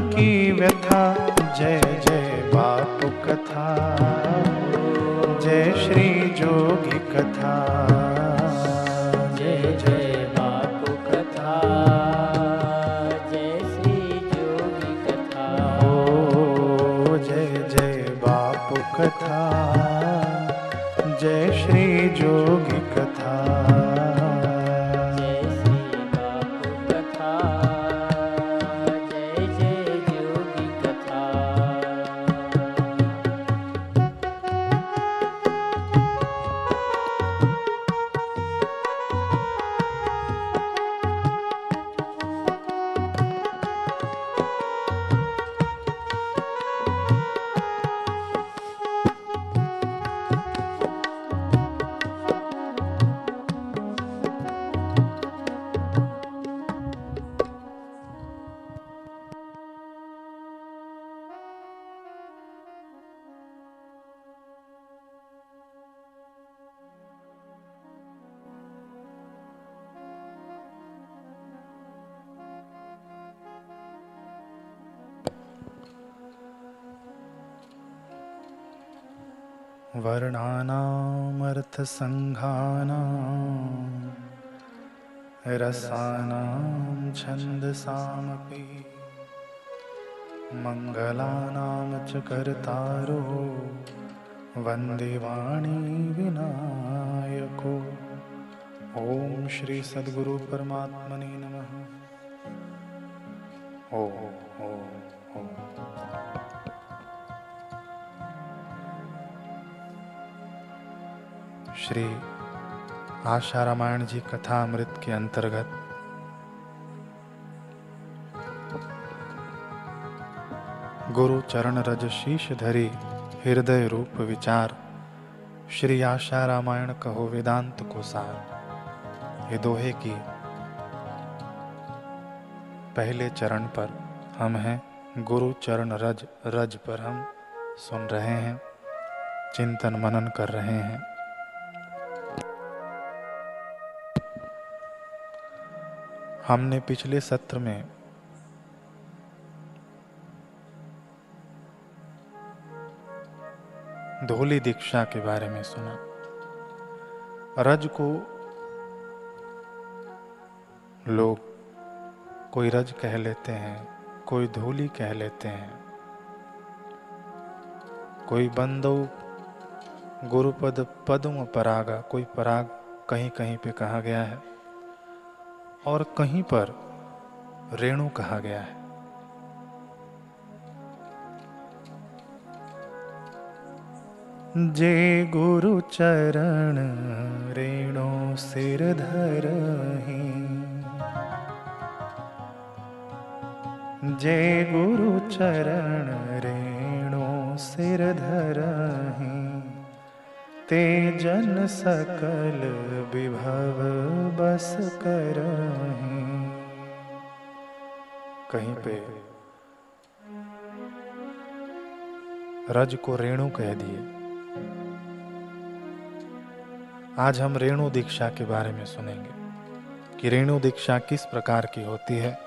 की व्यथा। जय जय बापू कथा। जय श्री जोगी कथा। वर्णानामर्थसङ्घानां रसानां छन्दसामपि मङ्गलानां च कर्तारो वन्दे वाणी विनायको। ॐ श्री सद्गुरु परमात्मने नमः श्री आशा रामायण जी कथा अमृत के अंतर्गत। गुरु चरण रज शीश धरी हृदय रूप विचार, श्री आशा रामायण कहो वेदांत को सार। ये दोहे की पहले चरण पर हम हैं। गुरु चरण रज रज पर हम सुन रहे हैं, चिंतन मनन कर रहे हैं। हमने पिछले सत्र में धोली दीक्षा के बारे में सुना। रज को लोग कोई रज कह लेते हैं, कोई धोली कह लेते हैं। कोई बंदो गुरुपद पद्म परागा, कोई पराग कहीं कहीं पे कहा गया है। और कहीं पर रेणु कहा गया है। जे गुरु चरण रेणु सिर धरही, जे गुरु चरण रेणु सिर धरही ते जन सकल विभव बस कर कहीं पे रज को रेणु कह दिए। आज हम रेणु दीक्षा के बारे में सुनेंगे कि रेणु दीक्षा किस प्रकार की होती है।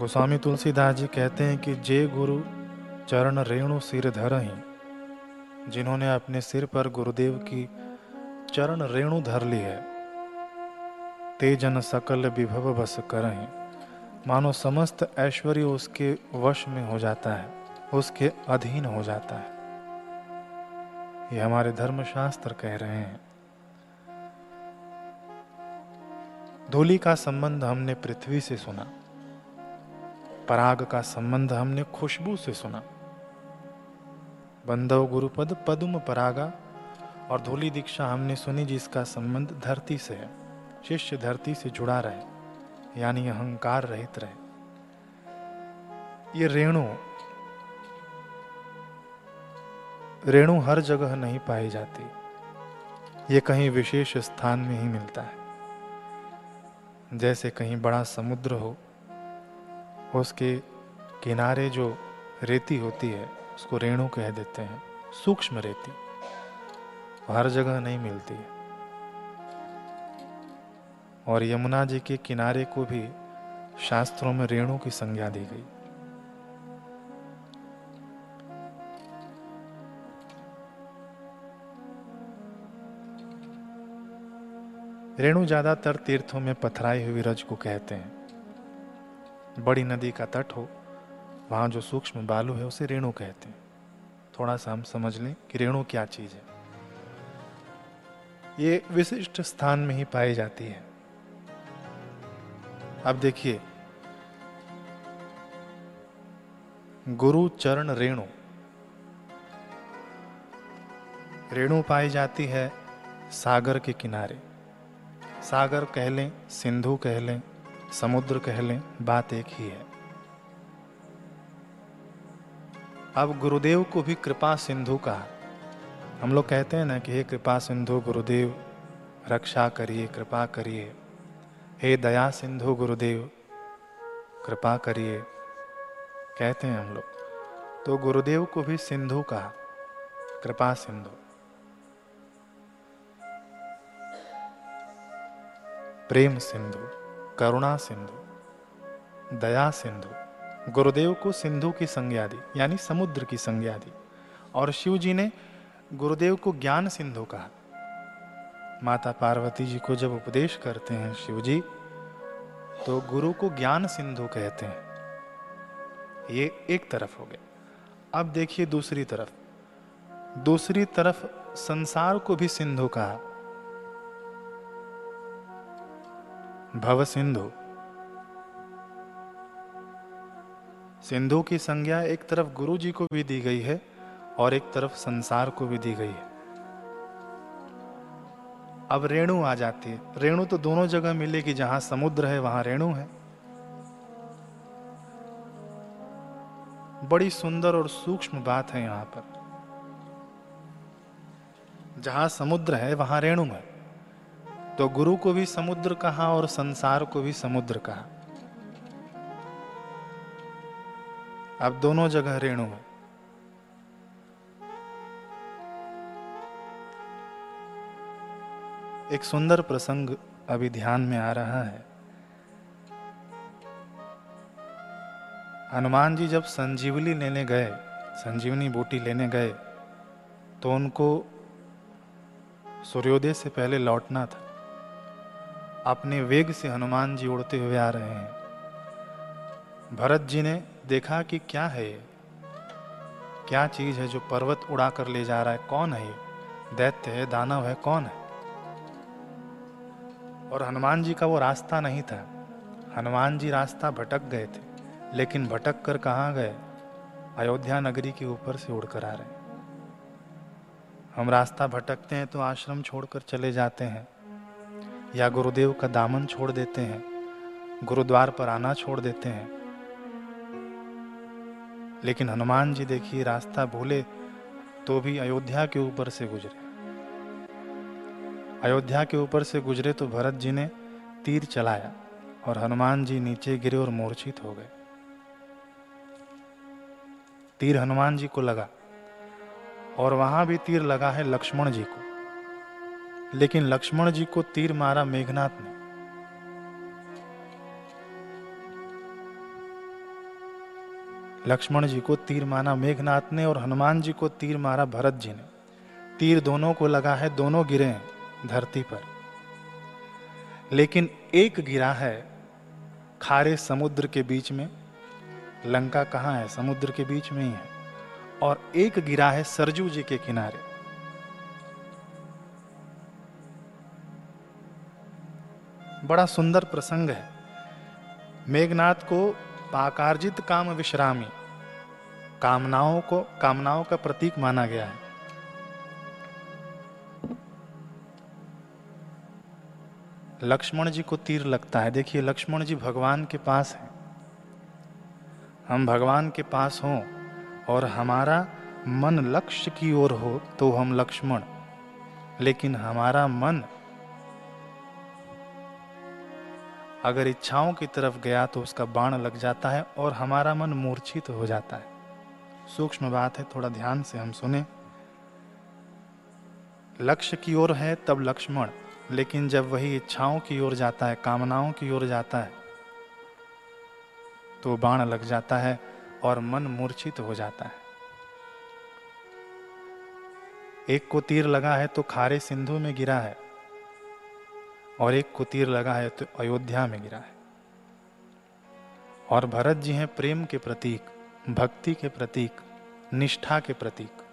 गोस्वामी तुलसीदास जी कहते हैं कि जे गुरु चरण रेणु सिर धरही, जिन्होंने अपने सिर पर गुरुदेव की चरण रेणु धर ली है। तेजन सकल विभव बस करही, मानो समस्त ऐश्वर्य उसके वश में हो जाता है, उसके अधीन हो जाता है। ये हमारे धर्मशास्त्र कह रहे हैं। धूलि का संबंध हमने पृथ्वी से सुना, पराग का संबंध हमने खुशबू से सुना। बंधव गुरुपद पद्म परागा, और धूली दीक्षा हमने सुनी जिसका संबंध धरती से है, शिष्य धरती से जुड़ा रहे, यानी अहंकार रहित रहे। ये रेणु रेणु हर जगह नहीं पाई जाती, ये कहीं विशेष स्थान में ही मिलता है। जैसे कहीं बड़ा समुद्र हो, उसके किनारे जो रेती होती है उसको रेणु कह देते हैं, सूक्ष्म रेती। हर जगह नहीं मिलती है। और यमुना जी के किनारे को भी शास्त्रों में रेणु की संज्ञा दी गई। रेणु ज़्यादातर तीर्थों में पथराई हुई रज को कहते हैं। बड़ी नदी का तट हो वहाँ जो सूक्ष्म बालू है, उसे रेणु कहते हैं। थोड़ा सा हम समझ लें कि रेणु क्या चीज़ है। ये विशिष्ट स्थान में ही पाई जाती है। अब देखिए। गुरु चरण रेणु। रेणु पाई जाती है सागर के किनारे। सागर कह लें, सिंधु कह लें, समुद्र कह लें, बात एक ही है। अब गुरुदेव को भी कृपा सिंधु कहा हम लोग कहते हैं ना कि हे कृपा सिंधु, गुरुदेव, रक्षा करिए, कृपा करिए। हे दया सिंधु, गुरुदेव, कृपा करिए। कहते हैं हम लोग। तो गुरुदेव को भी सिंधु कहा कृपा सिंधु। प्रेम सिंधु, करुणा सिंधु, दया सिंधु। गुरुदेव को सिंधु की संज्ञा दी यानी समुद्र की संज्ञा दी और शिव जी ने गुरुदेव को ज्ञान सिंधु कहा। माता पार्वती जी को जब उपदेश करते हैं शिव जी तो गुरु को ज्ञान सिंधु कहते हैं। ये एक तरफ़ हो गया अब देखिए दूसरी तरफ़। दूसरी तरफ़ संसार को भी सिंधु कहा। भव सिंधु। सिंधु की संज्ञा एक तरफ़ गुरु जी को भी दी गई है और एक तरफ़ संसार को भी दी गई है। अब रेणु आ जाती है। रेणु तो दोनों जगह मिलेगी, जहाँ समुद्र है, वहाँ रेणु है। बड़ी सुंदर और सूक्ष्म बात है यहाँ पर। जहाँ समुद्र है, वहाँ रेणु है। तो गुरु को भी समुद्र कहा और संसार को भी समुद्र कहा। अब दोनों जगह रेणु है। एक सुंदर प्रसंग अभी ध्यान में आ रहा है। हनुमान जी जब संजीवनी लेने गए, संजीवनी बूटी लेने गए तो उनको सूर्योदय से पहले लौटना था। अपने वेग से हनुमान जी उड़ते हुए आ रहे हैं। भरत जी ने देखा कि क्या है क्या चीज़ है जो पर्वत उड़ा कर ले जा रहा है? कौन है दैत्य है, दानव है, कौन है? और हनुमान जी का वो रास्ता नहीं था। हनुमान जी रास्ता भटक गए थे, लेकिन भटक कर कहाँ गए? अयोध्या नगरी के ऊपर से उड़कर आ रहे हम रास्ता भटकते हैं तो आश्रम छोड़कर चले जाते हैं, या गुरुदेव का दामन छोड़ देते हैं, गुरुद्वार पर आना छोड़ देते हैं। लेकिन हनुमान जी देखिए, रास्ता भूले तो भी अयोध्या के ऊपर से गुजरे। अयोध्या के ऊपर से गुजरे तो भरत जी ने तीर चलाया और हनुमान जी नीचे गिरे और मूर्छित हो गए। तीर हनुमान जी को लगा और वहाँ भी तीर लगा है लक्ष्मण जी को। लेकिन लक्ष्मण जी को तीर मारा मेघनाथ ने। लक्ष्मण जी को तीर मारा, मेघनाथ ने और हनुमान जी को तीर मारा भरत जी ने। तीर दोनों को लगा है, दोनों गिरे हैं धरती पर। लेकिन एक गिरा है खारे समुद्र के बीच में। लंका कहाँ है? समुद्र के बीच में ही है। और एक गिरा है सरजू जी के किनारे। बड़ा सुंदर प्रसंग है। मेघनाथ को पाकारजित काम विश्रामी। कामनाओं को कामनाओं का प्रतीक माना गया है। लक्ष्मण जी को तीर लगता है। देखिए, लक्ष्मण जी भगवान के पास है। हम भगवान के पास हों और हमारा मन लक्ष्य की ओर हो तो हम लक्ष्मण। लेकिन हमारा मन अगर इच्छाओं की तरफ़ गया तो उसका बाण लग जाता है और हमारा मन मूर्छित हो जाता है। सूक्ष्म बात है, थोड़ा ध्यान से हम सुने। लक्ष्य की ओर है तब लक्ष्मण, लेकिन जब वही इच्छाओं की ओर जाता है, कामनाओं की ओर जाता है तो बाण लग जाता है और मन मूर्छित हो जाता है। एक को तीर लगा है तो खारे सिंधु में गिरा है। और एक को तीर लगा है तो अयोध्या में गिरा है। और भरत जी हैं प्रेम के प्रतीक, भक्ति के प्रतीक, निष्ठा के प्रतीक।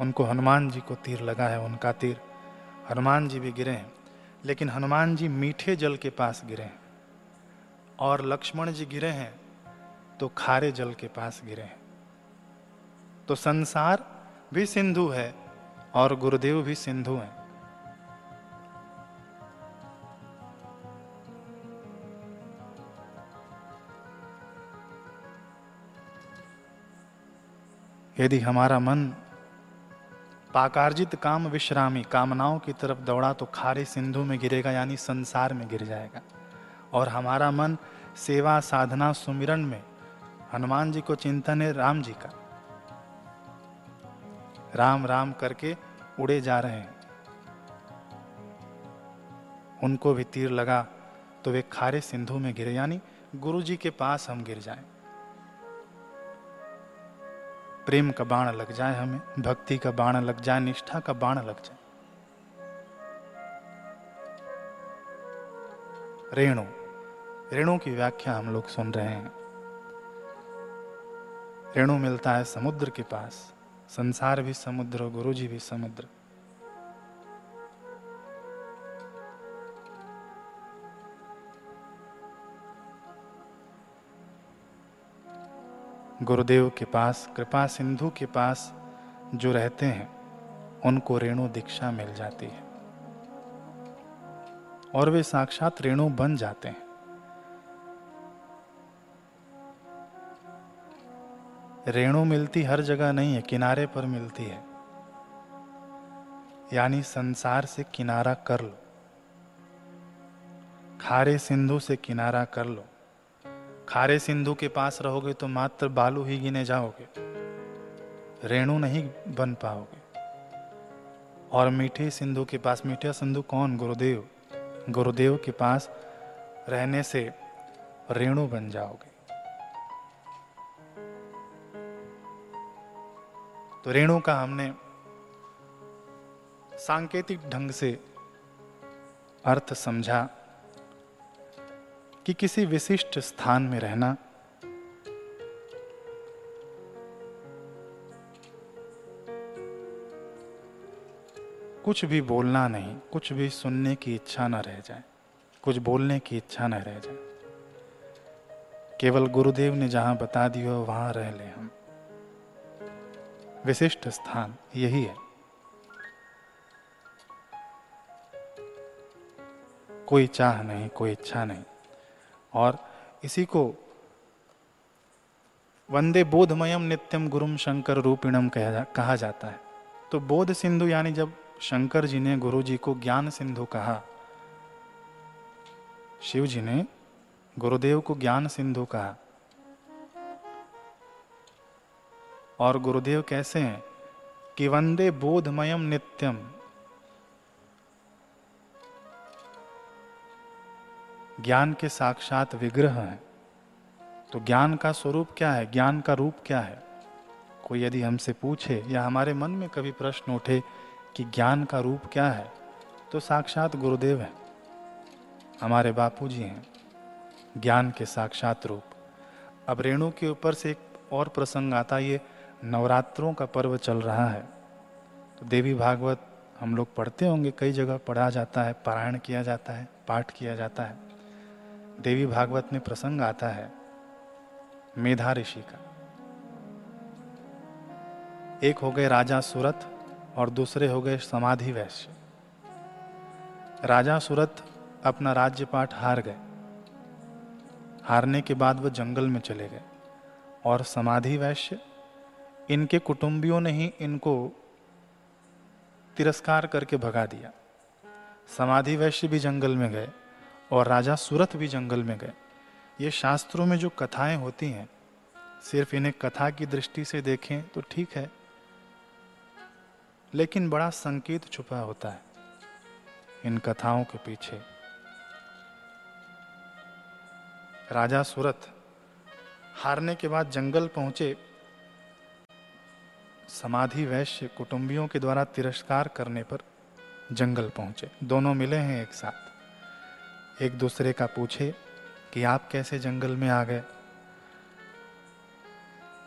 उनको हनुमान जी को तीर लगा है, उनका तीर। हनुमान जी भी गिरे हैं, लेकिन हनुमान जी मीठे जल के पास गिरे हैं। और लक्ष्मण जी गिरे हैं तो खारे जल के पास गिरे हैं। तो संसार भी सिंधु है और गुरुदेव भी सिंधु हैं। यदि हमारा मन पाकार्जित काम विश्रामी कामनाओं की तरफ़ दौड़ा तो खारे सिंधु में गिरेगा, यानी संसार में गिर जाएगा। और हमारा मन सेवा साधना सुमिरन में, हनुमान जी को चिंतन है राम जी का। राम राम करके उड़े जा रहे हैं। उनको भी तीर लगा तो वे खारे सिंधु में गिरे, यानी गुरु जी के पास हम गिर जाएँ। प्रेम का बाण लग जाए हमें, भक्ति का बाण लग जाए, निष्ठा का बाण लग जाए। रेणु रेणु की व्याख्या हम लोग सुन रहे हैं। रेणु मिलता है समुद्र के पास, संसार भी समुद्र गुरु जी भी समुद्र। गुरुदेव के पास, कृपा सिंधु के पास जो रहते हैं, उनको रेणु दीक्षा मिल जाती है। और वे साक्षात रेणु बन जाते हैं। रेणु मिलती हर जगह नहीं है, किनारे पर मिलती है। यानी संसार से किनारा कर लो। खारे सिंधु से किनारा कर लो। खारे सिंधु के पास रहोगे तो मात्र बालू ही गिने जाओगे। रेणु नहीं बन पाओगे। और मीठे सिंधु के पास, मीठे सिंधु कौन? गुरुदेव। गुरुदेव के पास रहने से रेणु बन जाओगे। तो रेणु का हमने सांकेतिक ढंग से अर्थ समझा। कि किसी विशिष्ट स्थान में रहना। कुछ भी बोलना नहीं, कुछ भी सुनने की इच्छा न रह जाए, कुछ बोलने की इच्छा न रह जाए। केवल गुरुदेव ने जहाँ बता दिया वहाँ रह ले हम। विशिष्ट स्थान, यही है। कोई चाह नहीं, कोई इच्छा नहीं। और इसी को वंदे बोधमयम नित्यम गुरुम शंकर रूपिणम कहा जाता है। तो बोध सिंधु यानी जब शंकर जी ने गुरु जी को ज्ञान सिंधु कहा, शिव जी ने गुरुदेव को ज्ञान सिंधु कहा। और गुरुदेव कैसे हैं कि वंदे बोधमयम नित्यम ज्ञान के साक्षात विग्रह है। तो ज्ञान का स्वरूप क्या है? ज्ञान का रूप क्या है? कोई यदि हमसे पूछे या हमारे मन में कभी प्रश्न उठे कि ज्ञान का रूप क्या है तो साक्षात गुरुदेव है। हमारे बापू जी हैं। ज्ञान के साक्षात रूप। अब रेणु के ऊपर से एक और प्रसंग आता ये नवरात्रों का पर्व चल रहा है। तो देवी भागवत हम लोग पढ़ते होंगे, कई जगह पढ़ा जाता है, पारायण किया जाता है, पाठ किया जाता है। देवी भागवत में प्रसंग आता है, मेधा ऋषि का। एक हो गए राजा सूरत और दूसरे हो गए समाधि वैश्य। राजा सूरत अपना राज्य पाठ हार गए। हारने के बाद वो जंगल में चले गए और समाधि वैश्य, इनके कुटुंबियों ने ही इनको तिरस्कार करके भगा दिया। समाधि वैश्य भी जंगल में गए और राजा सूरत भी जंगल में गए। ये शास्त्रों में जो कथाएँ होती हैं, सिर्फ़ इन्हें कथा की दृष्टि से देखें तो ठीक है, लेकिन बड़ा संकेत छुपा होता है इन कथाओं के पीछे। राजा सूरत हारने के बाद जंगल पहुँचे, समाधि वैश्य कुटुंबियों के द्वारा तिरस्कार करने पर जंगल पहुँचे। दोनों मिले हैं एक साथ। एक दूसरे का पूछे कि आप कैसे जंगल में आ गए?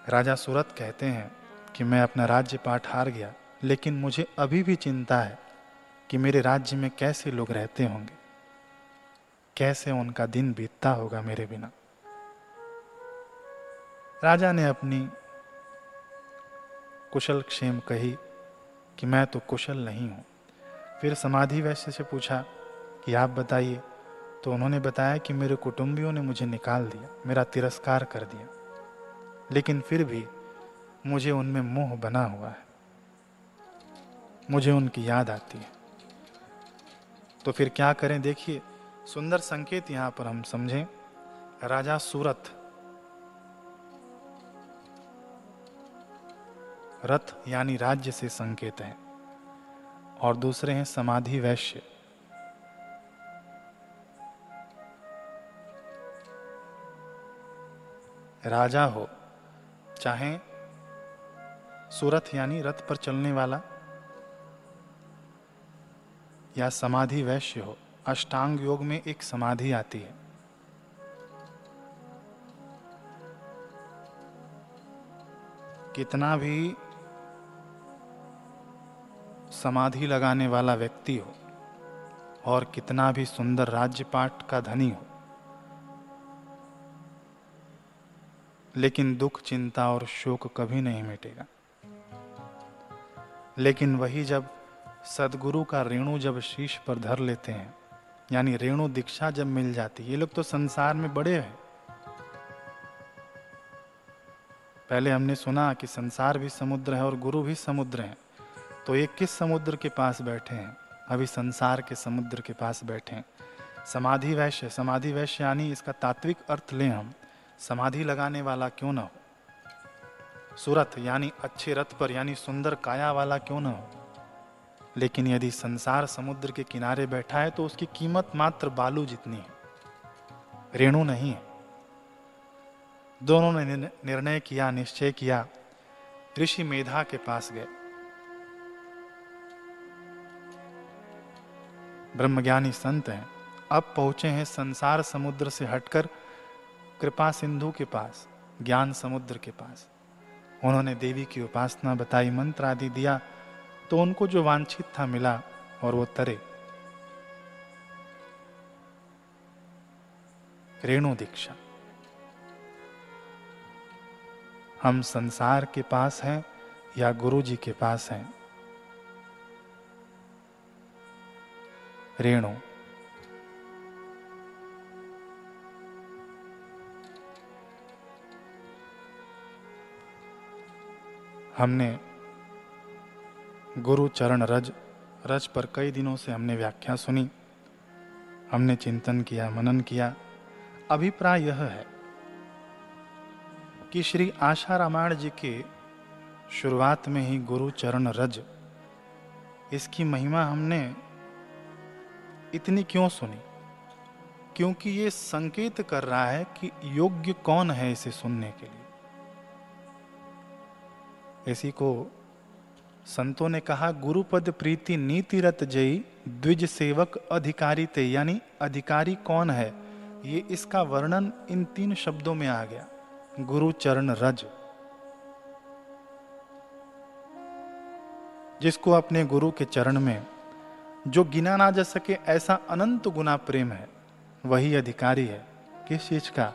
राजा सूरत कहते हैं कि मैं अपना राज्य पाठ हार गया, लेकिन मुझे अभी भी चिंता है कि मेरे राज्य में कैसे लोग रहते होंगे? कैसे उनका दिन बीतता होगा मेरे बिना? राजा ने अपनी कुशल क्षेम कही कि मैं तो कुशल नहीं हूँ। फिर समाधि वैश्य से पूछा कि आप बताइए तो उन्होंने बताया कि मेरे कुटुंबियों ने मुझे निकाल दिया, मेरा तिरस्कार कर दिया। लेकिन फिर भी मुझे उनमें मोह बना हुआ है। मुझे उनकी याद आती है। तो फिर क्या करें? देखिए, सुंदर संकेत यहाँ पर हम समझें। राजा सूरत। रथ यानी राज्य से संकेत है। और दूसरे हैं समाधि वैश्य। राजा हो, चाहे सूरथ यानी रथ पर चलने वाला या समाधि वैश्य हो, अष्टांग योग में एक समाधि आती है। कितना भी समाधि लगाने वाला व्यक्ति हो, और कितना भी सुंदर राज्य पाठ का धनी हो लेकिन दुख, चिंता और शोक कभी नहीं मिटेगा। लेकिन वही जब सदगुरु का रेणु जब शीश पर धर लेते हैं, यानी रेणु दीक्षा जब मिल जाती है, ये लोग तो संसार में बड़े हैं। पहले हमने सुना कि संसार भी समुद्र है और गुरु भी समुद्र है। तो ये किस समुद्र के पास बैठे हैं? अभी संसार के समुद्र के पास बैठे हैं। समाधि वैश्य समाधि वैश्य यानी इसका तात्विक अर्थ लें हम समाधि लगाने वाला क्यों ना हो? सूरत, यानी अच्छे रथ पर, यानी सुंदर काया वाला क्यों ना हो? लेकिन यदि संसार समुद्र के किनारे बैठा है तो उसकी कीमत मात्र बालू जितनी है, रेणु नहीं है। दोनों ने निर्णय किया, निश्चय किया, ऋषि मेधा के पास गए। ब्रह्मज्ञानी संत हैं, अब पहुँचे हैं संसार समुद्र से हटकर कृपा सिंधु के पास, ज्ञान समुद्र के पास। उन्होंने देवी की उपासना बताई, मंत्र आदि दिया तो उनको जो वांछित था मिला और वो तरे। रेणु दीक्षा। हम संसार के पास हैं या गुरु जी के पास हैं? रेणु। हमने गुरु चरण रज रज पर कई दिनों से हमने व्याख्या सुनी। हमने चिंतन किया, मनन किया। अभिप्राय यह है कि श्री आशा रामायण जी के शुरुआत में ही गुरु चरण रज, इसकी महिमा हमने इतनी क्यों सुनी? क्योंकि ये संकेत कर रहा है कि योग्य कौन है इसे सुनने के लिए। इसी को संतों ने कहा, गुरुपद प्रीति नीति रत जयी, द्विज सेवक अधिकारी ते, यानी अधिकारी कौन है? ये इसका वर्णन इन तीन शब्दों में आ गया। गुरु चरण रज। जिसको अपने गुरु के चरण में, जो गिना ना जा सके, ऐसा अनंत गुना प्रेम है, वही अधिकारी है। किस चीज़ का?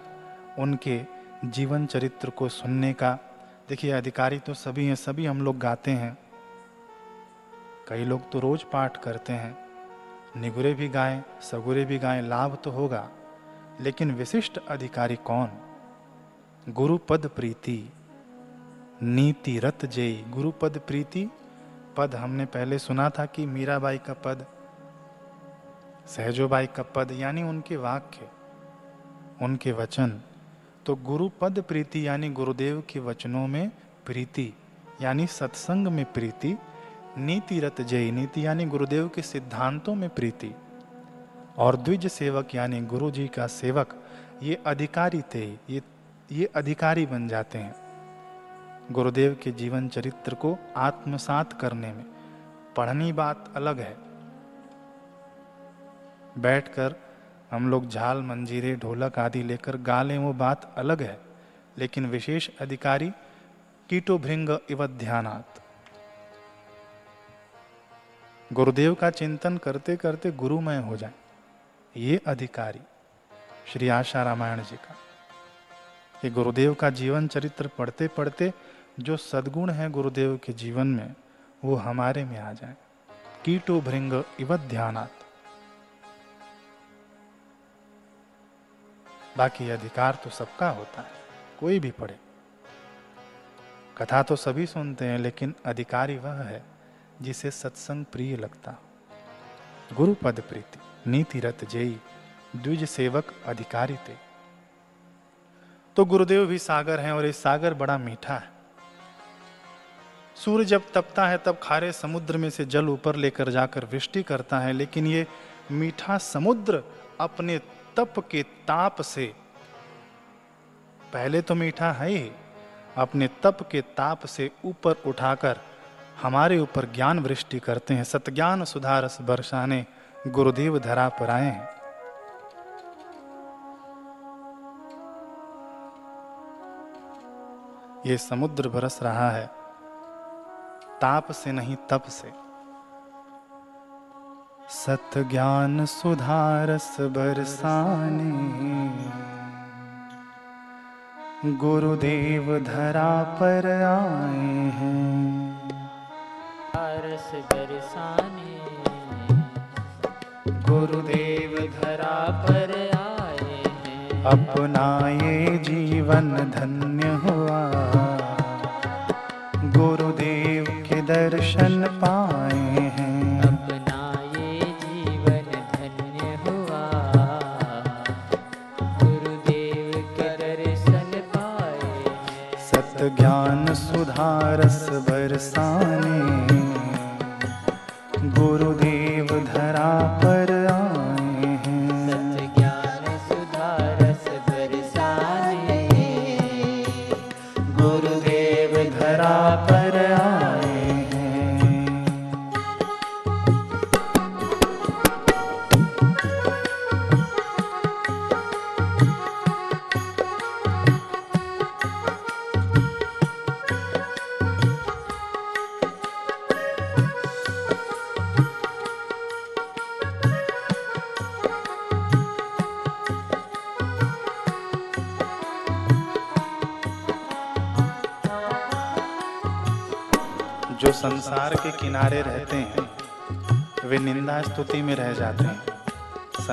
उनके जीवन चरित्र को सुनने का देखिए, अधिकारी तो सभी हैं, सभी हम लोग गाते हैं। कई लोग तो रोज पाठ करते हैं। निगुरे भी गाएँ, सगुरे भी गाएँ, लाभ तो होगा। लेकिन विशिष्ट अधिकारी कौन? गुरुपद प्रीति। नीति रत जयी गुरुपद प्रीति, पद हमने पहले सुना था कि मीराबाई का पद, सहजोबाई का पद, यानी उनके वाक्य, उनके वचन। तो गुरु पद प्रीति यानी गुरुदेव के वचनों में प्रीति, यानी सत्संग में प्रीति नीति रत जय नीति यानी गुरुदेव के सिद्धांतों में प्रीति। और द्विज सेवक यानी गुरु जी का सेवक, ये अधिकारी थे, ये ये अधिकारी बन जाते हैं। गुरुदेव के जीवन चरित्र को आत्मसात करने में पढ़नी बात अलग है। बैठकर हम लोग झाल, मंजीरे, ढोलक आदि लेकर गा लें वो बात अलग है। लेकिन विशेष अधिकारी कीटो भृंग इव ध्यानात्। गुरुदेव का चिंतन करते करते गुरुमय हो जाए। ये अधिकारी, श्री आशा रामायण जी का। ये गुरुदेव का जीवन चरित्र पढ़ते पढ़ते जो सद्गुण है गुरुदेव के जीवन में, वो हमारे में आ जाए। कीटो भृंग इव ध्यानात। बाकी अधिकार तो सबका होता है, कोई भी पढ़े। कथा तो सभी सुनते हैं, लेकिन अधिकारी वह है जिसे सत्संग प्रिय लगता गुरु पद प्रीति नीति रत द्विज सेवक अधिकारी थे तो गुरुदेव भी सागर हैं और ये सागर बड़ा मीठा है। सूर्य जब तपता है, तब खारे समुद्र में से जल ऊपर लेकर जाकर वृष्टि करता है, लेकिन ये मीठा समुद्र अपने तप के ताप से। पहले तो मीठा है ही, अपने तप के ताप से ऊपर उठाकर हमारे ऊपर ज्ञान वृष्टि करते हैं। सतज्ञान सुधारस बरसाने गुरुदेव धरा पर आए हैं। ये समुद्र बरस रहा है, ताप से नहीं तप से। सत ज्ञान सुधारस बरसाने। गुरुदेव धरा पर आए हैं। रस बरसाने। गुरुदेव धरा पर आए हैं। अपना ये जीवन धन्य हुआ। गुरुदेव के दर्शन पाए सुधारस बरसाने। गुरुदेव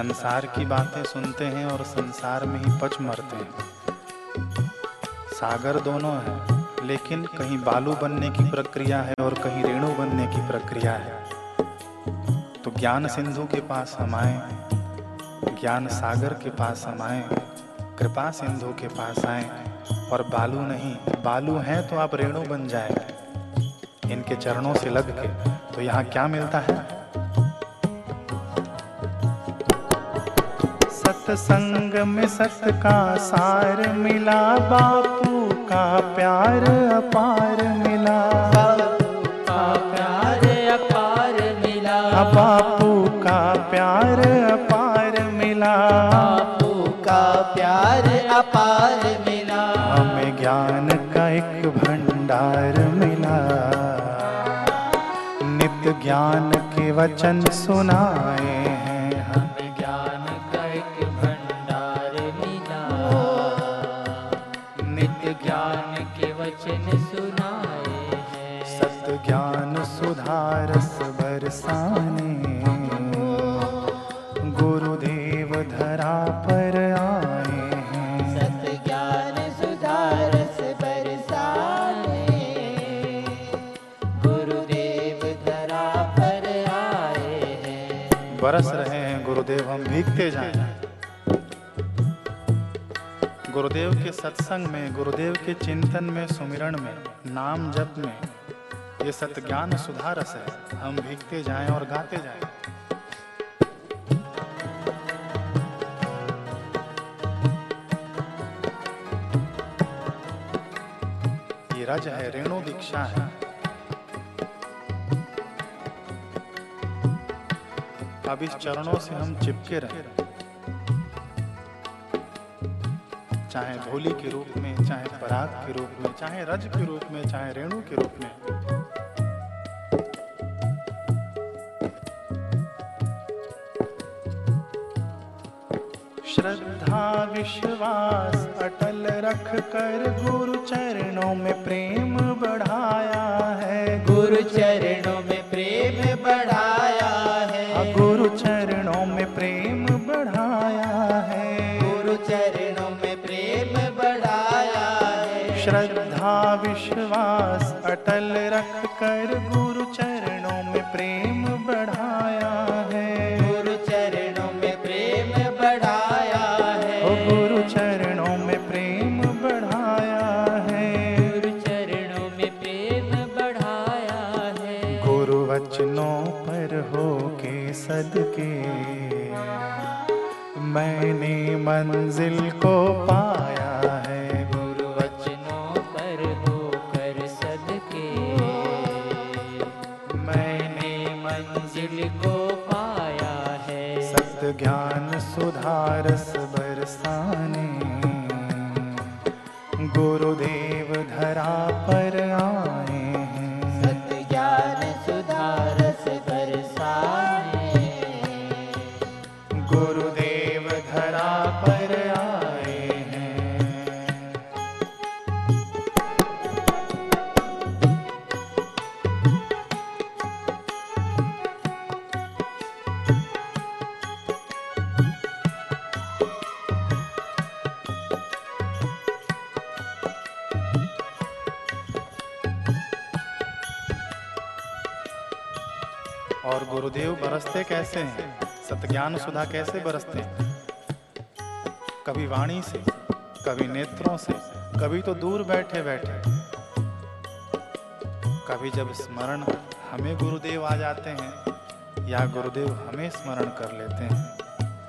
संसार की बातें सुनते हैं और संसार में ही पच मरते हैं। सागर दोनों है, लेकिन कहीं बालू बनने की प्रक्रिया है और कहीं रेणु बनने की प्रक्रिया है। तो ज्ञान सिंधु के पास हम आए, ज्ञान सागर के पास हम आए, कृपा सिंधु के पास आए, और बालू नहीं, बालू हैं तो आप रेणु बन जाएँगे इनके चरणों से लग के तो यहाँ क्या मिलता है? सत्संग में सत का सार मिला बापू का प्यार अपार मिला। का प्यार अपार मिला। बापू का प्यार अपार मिला। बापू का प्यार अपार मिला। हमें ज्ञान का एक भंडार मिला। नित्य ज्ञान के वचन सुनाए बरसाने गुरुदेव धरा पर आए हैं। सत ज्ञान सुधारस बरसाने गुरुदेव धरा पर आए हैं। बरस रहे हैं गुरुदेव हम भीगते जाए। गुरुदेव के सत्संग में गुरुदेव के चिंतन में सुमिरण में नाम जप में ये सत्य ज्ञान सुधारस है। हम भीगते जाएँ और गाते जाएँ। ये रज है, रेणु दीक्षा है। अब इस चरणों से हम चिपके रहे। चाहे धोली के रूप में, चाहे पराग के रूप में, चाहे रज के रूप में, चाहे रेणु के रूप में। श्रद्धा विश्वास अटल रख कर गुरु चरणों में प्रेम बढ़ाया है। गुरु चरणों में प्रेम बढ़ाया है। गुरु चरणों में प्रेम बढ़ाया है। गुरु चरणों में प्रेम बढ़ाया है। श्रद्धा विश्वास अटल रख कर मंजिल को पाया है। गुरु वचनों पर होकर सदके। मैंने मंजिल को पाया है। सत्य ज्ञान सुधारस बरसाने। गुरुदेव धरा पर आए बरसते कैसे हैं? सतज्ञान सुधा कैसे बरसते हैं? कभी वाणी से, कभी नेत्रों से, कभी तो दूर बैठे बैठे। कभी जब स्मरण हमें गुरुदेव आ जाते हैं, या गुरुदेव हमें स्मरण कर लेते हैं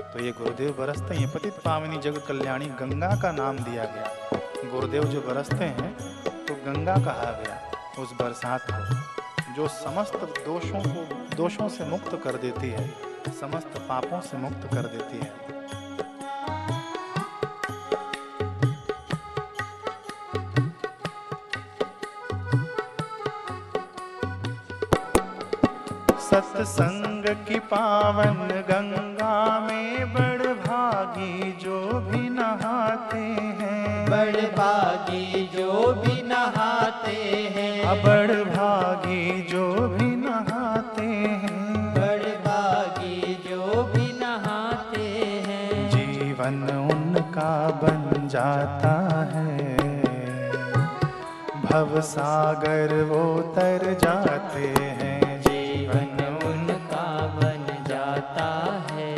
तो ये गुरुदेव बरसते हैं। पतित पावनी जग कल्याणी गंगा का नाम दिया गया। गुरुदेव जो बरसते हैं तो गंगा कहा गया, उस बरसात को, जो समस्त दोषों को दोषों से मुक्त कर देती है समस्त पापों से मुक्त कर देती है। सत्संग की पावन गंगा में बड़ भागी जो भी नहाते हैं। बड़ भागी जो भी नहाते हैं। बड़ भागी भव सागर वो तर जाते हैं। जीवन उनका बन जाता है।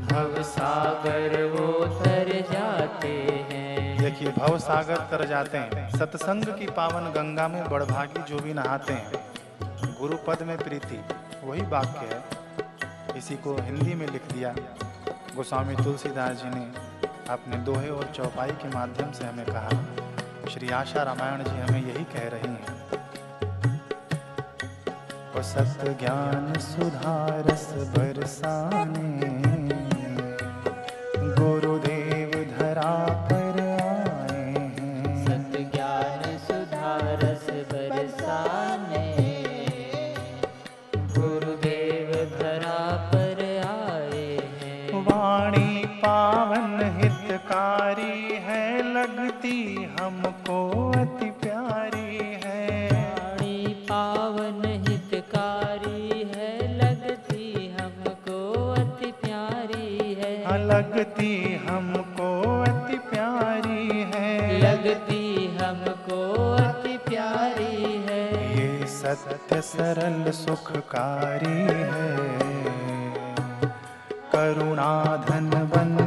भव सागर वो तर जाते हैं। देखिए भव सागर तर जाते हैं। सत्संग की पावन गंगा में बड़भागी जो भी नहाते हैं गुरु पद में प्रीति वही वाक्य है। इसी को हिंदी में लिख दिया। गोस्वामी तुलसीदास जी ने अपने दोहे और चौपाई के माध्यम से हमें कहा। श्री आशा रामायण जी हमें यही कह रही हैं। सत ज्ञान सुधारस बरसाने हमको अति प्यारी है। ये सत्य सरल सुखकारी है। करुणा धन बन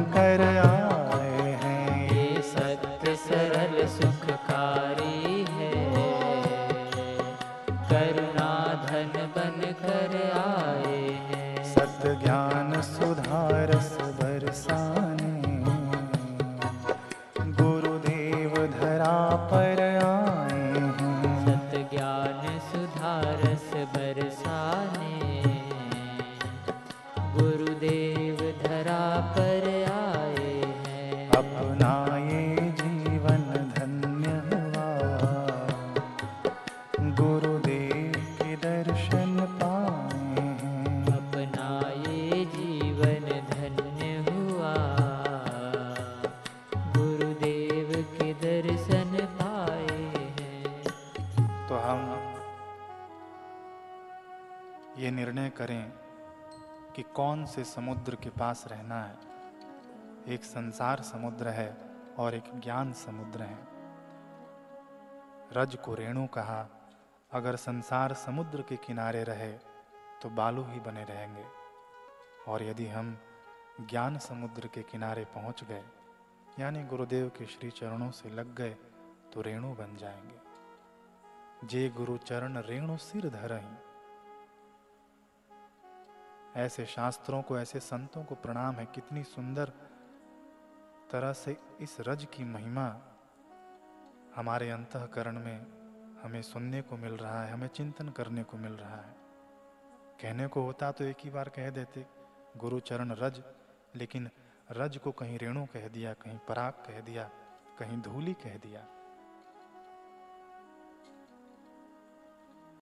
तो हम ये निर्णय करें कि कौन से समुद्र के पास रहना है। एक संसार समुद्र है और एक ज्ञान समुद्र है। रज को रेणु कहा, अगर संसार समुद्र के किनारे रहे तो बालू ही बने रहेंगे। और यदि हम ज्ञान समुद्र के किनारे पहुँच गए, यानी गुरुदेव के श्री चरणों से लग गए तो रेणु बन जाएँगे। जे गुरु चरण रेणु सिर धरही। ऐसे शास्त्रों को, ऐसे संतों को प्रणाम है, कितनी सुंदर तरह से इस रज की महिमा हमारे अंतकरण में हमें सुनने को मिल रहा है, हमें चिंतन करने को मिल रहा है। कहने को होता तो एक ही बार कह देते, गुरु चरण रज, लेकिन रज को कहीं रेणु कह दिया, कहीं पराग कह दिया, कहीं धूली कह दिया।